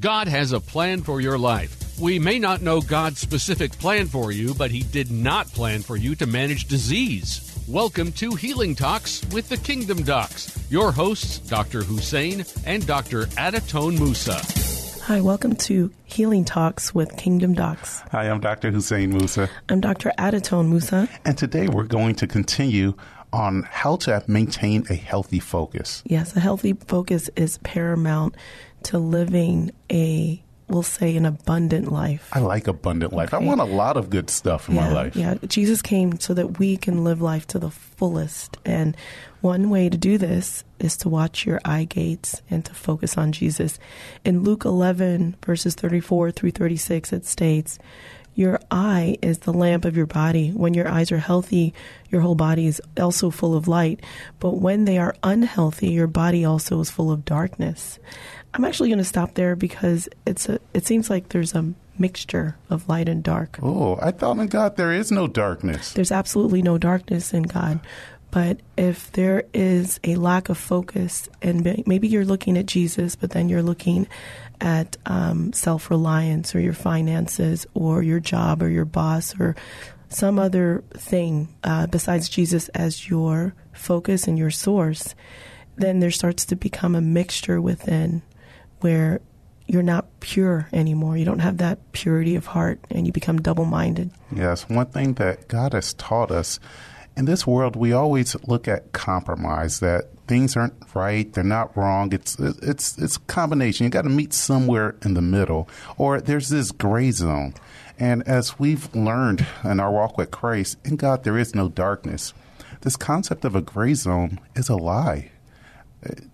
God has a plan for your life. We may not know God's specific plan for you, but He did not plan for you to manage disease. Welcome to Healing Talks with the Kingdom Docs. Your hosts, Dr. Hussein and Dr. Adatone Musa. Hi, welcome to Healing Talks with Kingdom Docs. Hi, I'm Dr. Hussein Musa. I'm Dr. Adatone Musa. And today we're going to continue on how to maintain a healthy focus. Yes, a healthy focus is paramount to living a we'll say an abundant life. I like abundant life. Okay. I want a lot of good stuff in yeah, my life. Yeah, Jesus came so that we can live life to the fullest. And one way to do this is to watch your eye gates and to focus on Jesus. In Luke 11 verses 34 through 36 it states, your eye is the lamp of your body. When your eyes are healthy, your whole body is also full of light. But when they are unhealthy, your body also is full of darkness. I'm actually going to stop there because it's a. It seems like there's a mixture of light and dark. Oh, I thought in God there is no darkness. There's absolutely no darkness in God. But if there is a lack of focus, and maybe you're looking at Jesus, but then you're looking at um, self reliance or your finances or your job or your boss or some other thing uh, besides Jesus as your focus and your source, then there starts to become a mixture within where you're not pure anymore. You don't have that purity of heart and you become double minded. Yes, one thing that God has taught us in this world, we always look at compromise that things aren't right, they're not wrong. It's it's it's a combination. You got to meet somewhere in the middle, or there's this gray zone. And as we've learned in our walk with Christ, in God there is no darkness. This concept of a gray zone is a lie.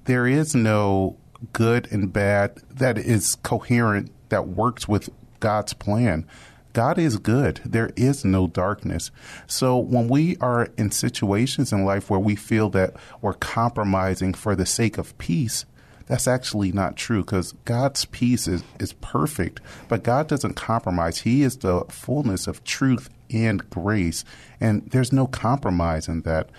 There is no good and bad that is coherent, that works with God's plan. God is good. There is no darkness. So when we are in situations in life where we feel that we're compromising for the sake of peace, that's actually not true because God's peace is, is perfect, but God doesn't compromise. He is the fullness of truth and grace, and there's no compromise in that.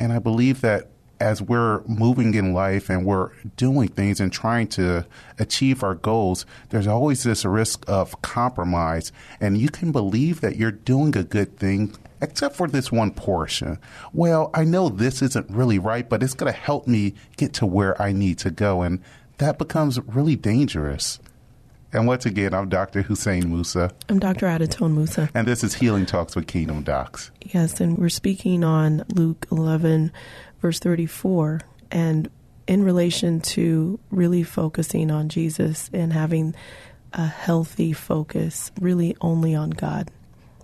And I believe that as we're moving in life and we're doing things and trying to achieve our goals, there's always this risk of compromise. And you can believe that you're doing a good thing, except for this one portion. Well, I know this isn't really right, but it's going to help me get to where I need to go. And that becomes really dangerous. And once again, I'm Dr. Hussein Musa. I'm Dr. Adatone Musa. And this is Healing Talks with Kingdom Docs. Yes, and we're speaking on Luke 11, verse 34, and in relation to really focusing on Jesus and having a healthy focus really only on God,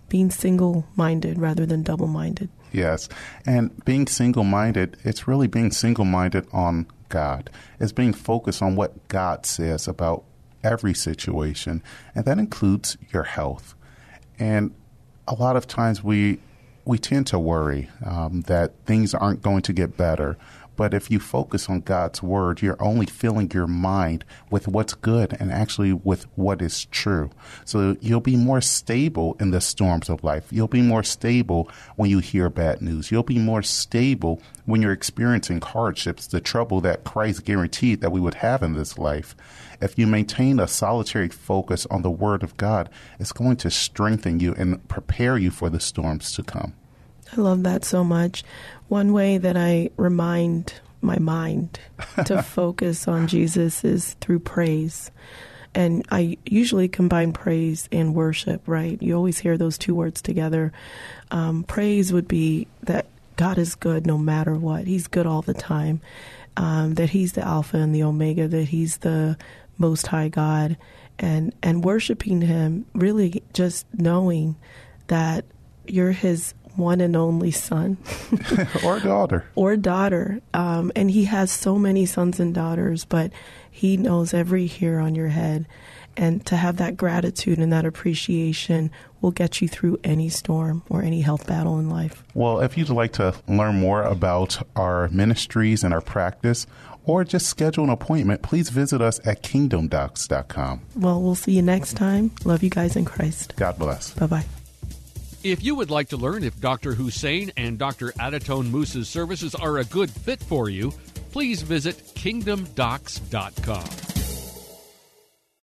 being single minded rather than double minded. Yes. And being single minded, it's really being single minded on God. It's being focused on what God says about every situation, and that includes your health. And a lot of times we we tend to worry um, that things aren't going to get better. But if you focus on God's word, you're only filling your mind with what's good and actually with what is true. So you'll be more stable in the storms of life. You'll be more stable when you hear bad news. You'll be more stable when you're experiencing hardships, the trouble that Christ guaranteed that we would have in this life. If you maintain a solitary focus on the word of God, it's going to strengthen you and prepare you for the storms to come. I love that so much. One way that I remind my mind to focus on Jesus is through praise. And I usually combine praise and worship, right? You always hear those two words together. Um, praise would be that God is good no matter what, He's good all the time, um, that He's the Alpha and the Omega, that He's the Most High God. And, and worshiping Him, really just knowing that you're His one and only son or daughter or daughter um, and he has so many sons and daughters but he knows every hair on your head and to have that gratitude and that appreciation will get you through any storm or any health battle in life well if you'd like to learn more about our ministries and our practice or just schedule an appointment, please visit us at kingdomdocs.com. Well, we'll see you next time. Love you guys in Christ. God bless. Bye bye. If you would like to learn if Dr. Hussein and Dr. Adatone Musa's services are a good fit for you, please visit kingdomdocs.com.